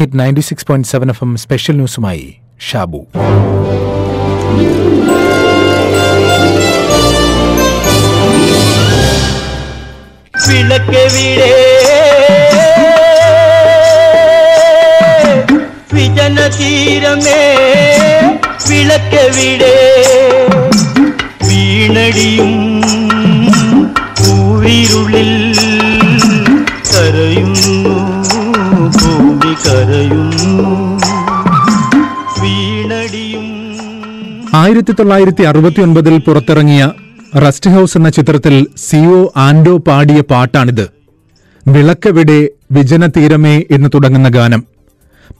Hit ninety six point seven F M special ന്യൂസുമായി Shabu. വിളക്കെവിടെ? വിജന തീരമേ വീണടിയും പൂവിരുളിൽ ഭൂമി ആയിരത്തി തൊള്ളായിരത്തി അറുപത്തി ഒൻപതിൽ പുറത്തിറങ്ങിയ റസ്റ്റ് ഹൌസ് എന്ന ചിത്രത്തിൽ സിഒ ആൻഡോ പാടിയ പാട്ടാണിത്. വിളക്കവിടെ വിജന തീരമേ എന്ന് തുടങ്ങുന്ന ഗാനം.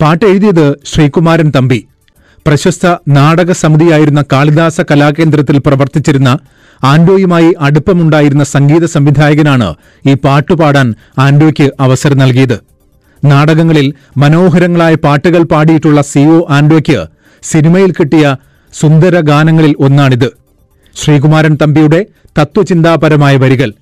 പാട്ട് എഴുതിയത് ശ്രീകുമാരൻ തമ്പി. പ്രശസ്ത നാടക സമിതിയായിരുന്ന കാളിദാസ കലാകേന്ദ്രത്തിൽ പ്രവർത്തിച്ചിരുന്ന ആൻഡോയുമായി അടുപ്പമുണ്ടായിരുന്ന സംഗീത സംവിധായകനാണ് ഈ പാട്ടുപാടാൻ ആൻഡോയ്ക്ക് അവസരം നൽകിയത്. നാടകങ്ങളിൽ മനോഹരങ്ങളായ പാട്ടുകൾ പാടിയിട്ടുള്ള സിഒ ആൻഡോയ്ക്ക് സിനിമയിൽ കിട്ടിയ സുന്ദര ഗാനങ്ങളിൽ ഒന്നാണിത്. ശ്രീകുമാരൻ തമ്പിയുടെ തത്വചിന്താപരമായ വരികൾ.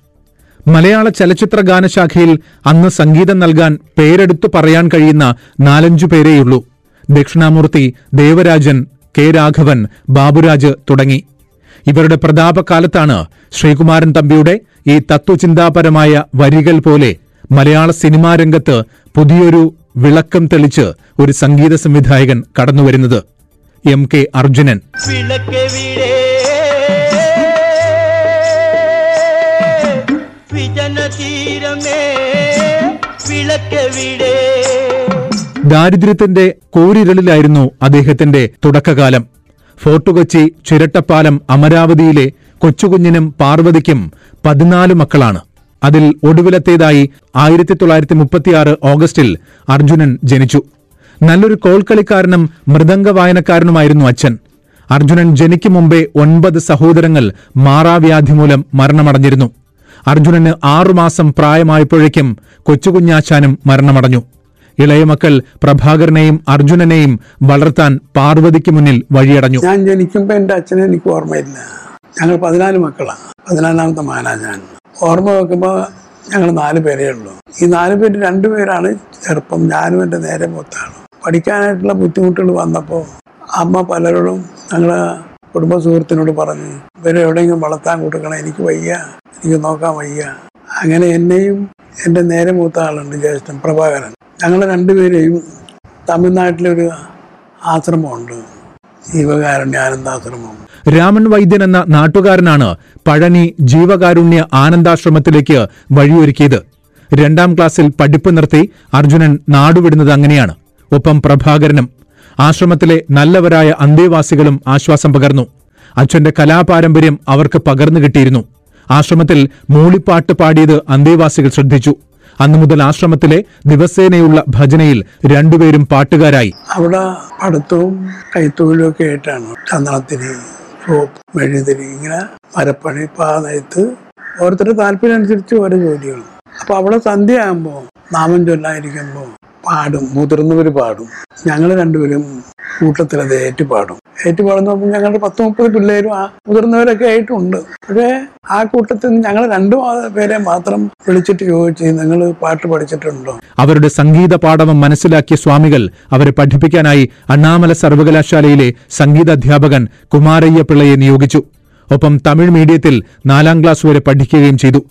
മലയാള ചലച്ചിത്ര ഗാനശാഖയിൽ അന്ന് സംഗീതം നൽകാൻ പേരെടുത്തു പറയാൻ കഴിയുന്ന നാലഞ്ചു പേരേയുള്ളൂ. ദക്ഷിണാമൂർത്തി ദേവരാജൻ കെ രാഘവൻ ബാബുരാജ് തുടങ്ങി. ഇവരുടെ പ്രതാപകാലത്താണ് ശ്രീകുമാരൻ തമ്പിയുടെ ഈ തത്വചിന്താപരമായ വരികൾ പോലെ മലയാള സിനിമാ രംഗത്ത് പുതിയൊരു വിളക്കം തെളിച്ച് ഒരു സംഗീത സംവിധായകൻ കടന്നുവരുന്നത് എം കെ അർജുനൻ. ദാരിദ്ര്യത്തിന്റെ കോരിരളിലായിരുന്നു അദ്ദേഹത്തിന്റെ തുടക്കകാലം. ഫോർട്ടുകൊച്ചി ചിരട്ടപ്പാലം അമരാവതിയിലെ കൊച്ചുകുഞ്ഞിനും പാർവതിക്കും പതിനാല് മക്കളാണ്. അതിൽ ഒടുവിലത്തേതായി ആയിരത്തി തൊള്ളായിരത്തി മുപ്പത്തിയാറ് ഓഗസ്റ്റിൽ അർജുനൻ ജനിച്ചു. നല്ലൊരു കോൽക്കളിക്കാരനും മൃദംഗ വായനക്കാരനുമായിരുന്നു അച്ഛൻ. അർജുനൻ ജനിക്കും മുമ്പേ ഒൻപത് സഹോദരങ്ങൾ മാറാവ്യാധി മൂലം മരണമടഞ്ഞിരുന്നു. അർജുനന് ആറുമാസം പ്രായമായപ്പോഴേക്കും കൊച്ചുകുഞ്ഞാച്ചാനും മരണമടഞ്ഞു. ഇളയ മക്കൾ പ്രഭാകരനെയും അർജുനനെയും വളർത്താൻ പാർവതിക്ക് മുന്നിൽ വഴിയടഞ്ഞു. ഞാൻ ജനിക്കുമ്പോൾ എന്റെ അച്ഛനെ എനിക്ക് ഓർമ്മയില്ല. ഞങ്ങൾ പതിനാല് മക്കളാണ് പതിനാലാമത്തെ മാനാ ഞാൻ. ഓർമ്മ വെക്കുമ്പോൾ ഞങ്ങൾ നാല് പേരേ ഉള്ളൂ. ഈ നാല് പേര് രണ്ടുപേരാണ് ചെറുപ്പം ഞാനും എന്റെ നേരെ മൂത്താണ്. പഠിക്കാനായിട്ടുള്ള ബുദ്ധിമുട്ടുകൾ വന്നപ്പോൾ അമ്മ പലരോടും ഞങ്ങളെ കുടുംബ സുഹൃത്തിനോട് പറഞ്ഞു ഇവരെ എവിടെയെങ്കിലും വളർത്താൻ കൊടുക്കണം എനിക്ക് വയ്യ എനിക്ക് നോക്കാൻ വയ്യ. അങ്ങനെ എന്നെയും എന്റെ നേരെ മൂത്ത ആളുണ്ട് ജ്യേഷ്ഠൻ പ്രഭാകരൻ. ഞങ്ങൾ രണ്ടുപേരെയും തമിഴ്നാട്ടിലൊരു ആശ്രമമുണ്ട്. ജീവകാരുണ്യ ആനന്ദാശ്രമം. രാമൻ വൈദ്യൻ എന്ന നാട്ടുകാരനാണ് പഴനി ജീവകാരുണ്യ ആനന്ദാശ്രമത്തിലേക്ക് വഴിയൊരുക്കിയത്. രണ്ടാം ക്ലാസ്സിൽ പഠിപ്പ് നിർത്തി അർജുനൻ നാടുവിടുന്നത് അങ്ങനെയാണ്. ഒപ്പം പ്രഭാകരനും ആശ്രമത്തിലെ നല്ലവരായ അന്തേവാസികളും ആശ്വാസം പകർന്നു. അച്ഛന്റെ കലാപാരമ്പര്യം അവർക്ക് പകർന്നു കിട്ടിയിരുന്നു. ആശ്രമത്തിൽ മൂളിപ്പാട്ട് പാടിയത് അന്തേവാസികൾ ശ്രദ്ധിച്ചു. അന്നു മുതൽ ആശ്രമത്തിലെ ദിവസേനയുള്ള ഭജനയിൽ രണ്ടുപേരും പാട്ടുകാരായി. അവിടെ പഠിത്തവും കൈത്തൊഴിലും ഒക്കെ ആയിട്ടാണ് ചന്ദനത്തിരി സോപ്പ് മെഴുതിരി ഇങ്ങനെ മരപ്പണി പാതയത്ത് ഓരോരുത്തരുടെ താല്പര്യം അനുസരിച്ച് ഓരോ ജോലികളും. അപ്പൊ അവിടെ സന്ധ്യ ആകുമ്പോ നാമം ചൊല്ലാതിരിക്കുമ്പോൾ പാടും മുതിർന്നവർ പാടും. ഞങ്ങൾ രണ്ടുപേരും കൂട്ടത്തിൽ അത് ഏറ്റുപാടും. ഏറ്റുപാടുന്ന ഞങ്ങളുടെ പത്ത് മുപ്പത് പിള്ളേരും ആ മുതിർന്നവരൊക്കെ ആയിട്ടുണ്ട്. പക്ഷേ ആ കൂട്ടത്തിൽ ഞങ്ങൾ രണ്ടു പേരെ മാത്രം വിളിച്ചിട്ട് ചോദിച്ചു നിങ്ങൾ പാട്ട് പഠിച്ചിട്ടുണ്ടോ? അവരുടെ സംഗീത പാഠവം മനസ്സിലാക്കിയ സ്വാമികൾ അവരെ പഠിപ്പിക്കാനായി അണ്ണാമല സർവകലാശാലയിലെ സംഗീത അധ്യാപകൻ കുമാരയ്യ പിള്ളയെ നിയോഗിച്ചു. ഒപ്പം തമിഴ് മീഡിയത്തിൽ നാലാം ക്ലാസ് വരെ പഠിക്കുകയും ചെയ്തു.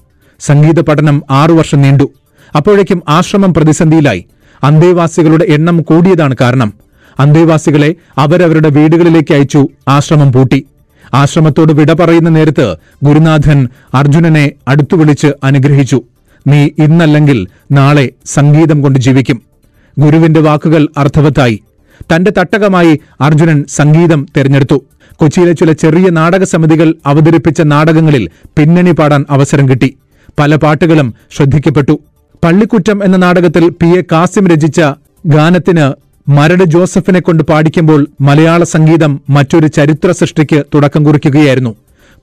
സംഗീത പഠനം ആറു വർഷം നീണ്ടു. അപ്പോഴേക്കും ആശ്രമം പ്രതിസന്ധിയിലായി. അന്തേവാസികളുടെ എണ്ണം കൂടിയതാണ് കാരണം. അന്തേവാസികളെ അവരവരുടെ വീടുകളിലേക്ക് അയച്ചു ആശ്രമം പൂട്ടി. ആശ്രമത്തോട് വിട പറയുന്ന നേരത്ത് ഗുരുനാഥൻ അർജുനനെ അടുത്തു വിളിച്ച് അനുഗ്രഹിച്ചു. നീ ഇന്നല്ലെങ്കിൽ നാളെ സംഗീതം കൊണ്ട് ജീവിക്കും. ഗുരുവിന്റെ വാക്കുകൾ അർത്ഥവത്തായി. തന്റെ തട്ടകമായി അർജുനൻ സംഗീതം തെരഞ്ഞെടുത്തു. കൊച്ചിയിലെ ചില ചെറിയ നാടക സമിതികൾ അവതരിപ്പിച്ച നാടകങ്ങളിൽ പിന്നണി പാടാൻ അവസരം കിട്ടി. പല പാട്ടുകളും ശ്രദ്ധിക്കപ്പെട്ടു. പള്ളിക്കുറ്റം എന്ന നാടകത്തിൽ പി എ കാസിം രചിച്ച ഗാനത്തിന് മരട് ജോസഫിനെ കൊണ്ട് പാടിക്കുമ്പോൾ മലയാള സംഗീതം മറ്റൊരു ചരിത്ര സൃഷ്ടിക്ക് തുടക്കം കുറിക്കുകയായിരുന്നു.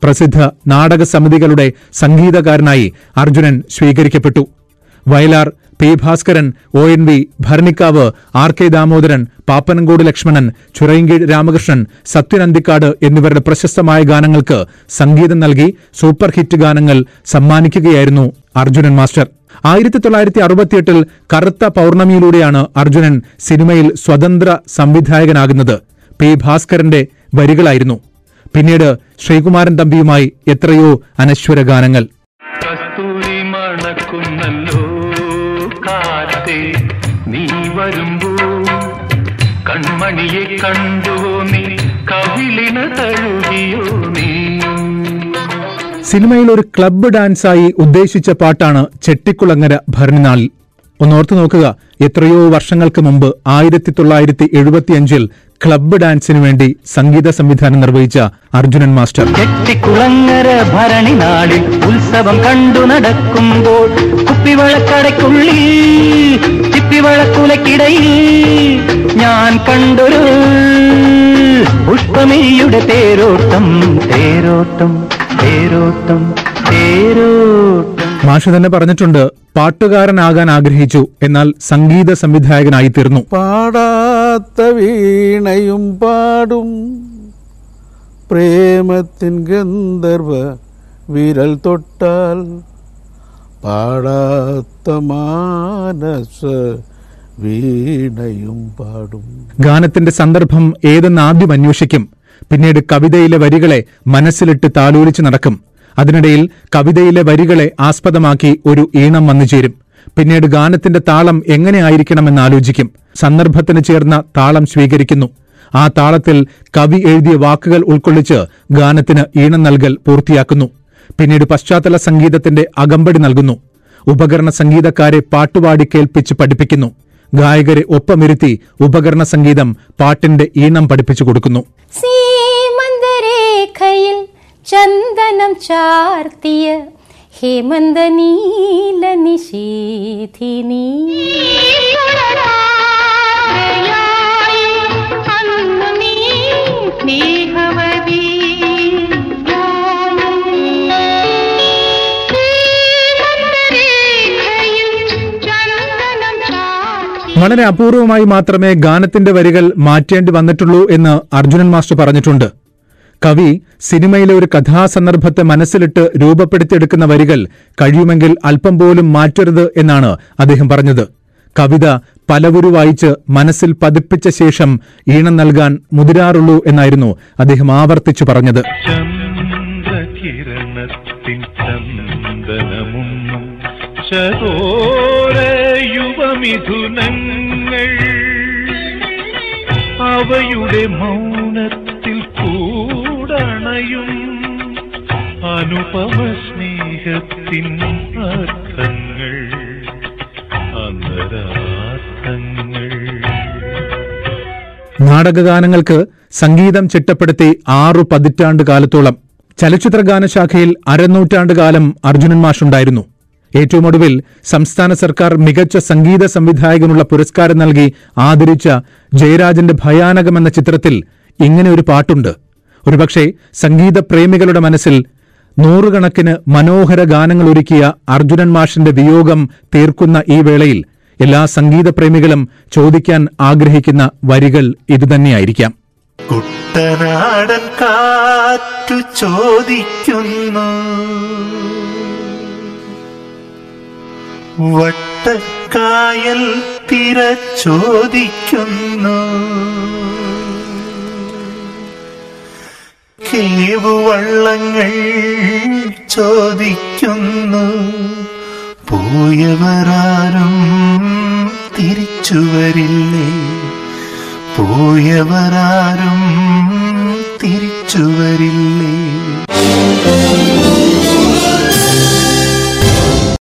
പ്രസിദ്ധ നാടക സമിതികളുടെ സംഗീതകാരനായി അർജുനൻ സ്വീകരിക്കപ്പെട്ടു. Vayalar P. Bhaskaran O. N. V Bharanikkavu R. K. Damodaran Pappanamcode Lakshmanan Chirayinkeezhu Ramakrishnan Sathyan Anthikad എന്നിവരുടെ പ്രശസ്തമായ ഗാനങ്ങൾക്ക് സംഗീതം നൽകി സൂപ്പർ ഹിറ്റ് ഗാനങ്ങൾ സമ്മാനിക്കുകയായിരുന്നു അർജുനൻ മാസ്റ്റർ. ആയിരത്തി തൊള്ളായിരത്തി അറുപത്തിയെട്ടിൽ കറുത്ത പൗർണമിയിലൂടെയാണ് അർജുനൻ സിനിമയിൽ സ്വതന്ത്ര സംവിധായകനാകുന്നത്. പി ഭാസ്കരന്റെ വരികളായിരുന്നു. പിന്നീട് ശ്രീകുമാരൻ തമ്പിയുമായി എത്രയോ അനശ്വര ഗാനങ്ങൾ. നീ വരുമ്പോ കണ്ടുവോ നീ കവിളിന തഴുകിയോ നീ? സിനിമയിൽ ഒരു ക്ലബ്ബ് ഡാൻസായി ഉദ്ദേശിച്ച പാട്ടാണ് ചെട്ടിക്കുളങ്ങര ഭരണിനാളിൽ. ഒന്നോർത്തു നോക്കുക എത്രയോ വർഷങ്ങൾക്ക് മുമ്പ് ആയിരത്തി തൊള്ളായിരത്തി എഴുപത്തിയഞ്ചിൽ ക്ലബ്ബ് ഡാൻസിനു വേണ്ടി സംഗീത സംവിധാനം നിർവഹിച്ച അർജുനൻ മാസ്റ്റർ. ചെട്ടിക്കുളങ്ങര ഭരണി നാളിൽ ഉത്സവം കണ്ടു നടക്കുമ്പോൾ കുപ്പിവളക്കടയ്ക്കുള്ളിൽ ചിപ്പിവളക്കുലക്കിടയിൽ ഞാൻ കണ്ടൊരു പുഷ്പമിഴിയുടെ തേരോട്ടം തേരോട്ടം. തേരോട്ടം തേരോട്ടം. മാഷ് തന്നെ പറഞ്ഞിട്ടുണ്ട് പാട്ടുകാരനാകാൻ ആഗ്രഹിച്ചു എന്നാൽ സംഗീത സംവിധായകനായി തീർന്നു. പാടാത്ത വീണയും പാടും. പ്രേമത്തിൻ ഗന്ധർവ വിരൽ തൊട്ടാൽ പാടാത്ത മാനസ വീണയും പാടും. ഗാനത്തിന്റെ സന്ദർഭം ഏതെന്ന് ആദ്യം അന്വേഷിക്കും. പിന്നീട് കവിതയിലെ വരികളെ മനസ്സിലിട്ട് താലോലിച്ച് നടക്കും. അതിനിടയിൽ കവിതയിലെ വരികളെ ആസ്പദമാക്കി ഒരു ഈണം വന്നുചേരും പിന്നീട് ഗാനത്തിന്റെ താളം എങ്ങനെ ആയിരിക്കണമെന്ന് ആലോചിക്കും. സന്ദർഭത്തിന് ചേർന്ന താളം സ്വീകരിക്കുന്നു. ആ താളത്തിൽ കവി എഴുതിയ വാക്കുകൾ ഉൾക്കൊള്ളിച്ച് ഗാനത്തിന് ഈണം നൽകൽ പൂർത്തിയാക്കുന്നു. പിന്നീട് പശ്ചാത്തല സംഗീതത്തിന്റെ അകമ്പടി നൽകുന്നു. ഉപകരണ സംഗീതക്കാരെ പാട്ടുപാടി കേൾപ്പിച്ച് പഠിപ്പിക്കുന്നു. ഗായകരെ ഒപ്പമിരുത്തി ഉപകരണ സംഗീതം പാട്ടിന്റെ ഈണം പഠിപ്പിച്ചു കൊടുക്കുന്നു. സീമന്തരേഖയിൽ ചന്ദനം ചാർത്തിയ ഹേമന്ത നീല നിശീധിനി വളരെ അപൂർവമായി മാത്രമേ ഗാനത്തിന്റെ വരികൾ മാറ്റേണ്ടി വന്നിട്ടുള്ളൂ എന്ന് അർജുനൻ മാസ്റ്റർ പറഞ്ഞിട്ടുണ്ട്. കവി സിനിമയിലെ ഒരു കഥാസന്ദർഭത്തെ മനസ്സിലിട്ട് രൂപപ്പെടുത്തിയെടുക്കുന്ന വരികൾ കഴിയുമെങ്കിൽ അല്പം പോലും മാറ്റരുത് എന്നാണ് അദ്ദേഹം പറഞ്ഞത്. കവിത പലവുരു വായിച്ച് മനസ്സിൽ പതിപ്പിച്ച ശേഷം ഈണം നൽകാൻ മുതിരാറുള്ളൂ എന്നായിരുന്നു അദ്ദേഹം ആവർത്തിച്ചു പറഞ്ഞത്. ചന്ദ്രകിരണത്തിൻ ചന്ദനമുന്നും ശതോര യുവമിഥുനങ്ങൾ അവയുടെ മൗനത്തിൽ കൂടണയും അനുപമ സ്നേഹത്തിൻ അർത്ഥങ്ങൾ അന്തരാർത്ഥങ്ങൾ. നാടകഗാനങ്ങൾക്ക് സംഗീതം ചിട്ടപ്പെടുത്തി ആറു പതിറ്റാണ്ട് കാലത്തോളം ചലച്ചിത്ര ഗാനശാഖയിൽ അരനൂറ്റാണ്ട് കാലം അർജുനൻ മാഷുണ്ടായിരുന്നു. ഏറ്റവും ഒടുവിൽ സംസ്ഥാന സർക്കാർ മികച്ച സംഗീത സംവിധായകനുള്ള പുരസ്കാരം നൽകി ആദരിച്ച ജയരാജന്റെ ഭയാനകം എന്ന ചിത്രത്തിൽ ഇങ്ങനെ ഒരു പാട്ടുണ്ട്. ഒരുപക്ഷെ സംഗീത പ്രേമികളുടെ മനസ്സിൽ നൂറുകണക്കിന് മനോഹര ഗാനങ്ങൾ ഒരുക്കിയ അർജുനൻ മാഷിന്റെ വിയോഗം തീർക്കുന്ന ഈ വേളയിൽ എല്ലാ സംഗീത പ്രേമികളും ചോദിക്കാൻ ആഗ്രഹിക്കുന്ന വരികൾ ഇതുതന്നെയായിരിക്കാം കുട്ടനാടൻ കാറ്റു ചോദിക്കുന്നു. വട്ടക്കായൽ തിര ചോദിക്കുന്നു കേവുവള്ളങ്ങൾ ചോദിക്കുന്നു. പോയവരാരും തിരിച്ചു വരില്ലേ പോയവരാരും തിരിച്ചു വരില്ലേ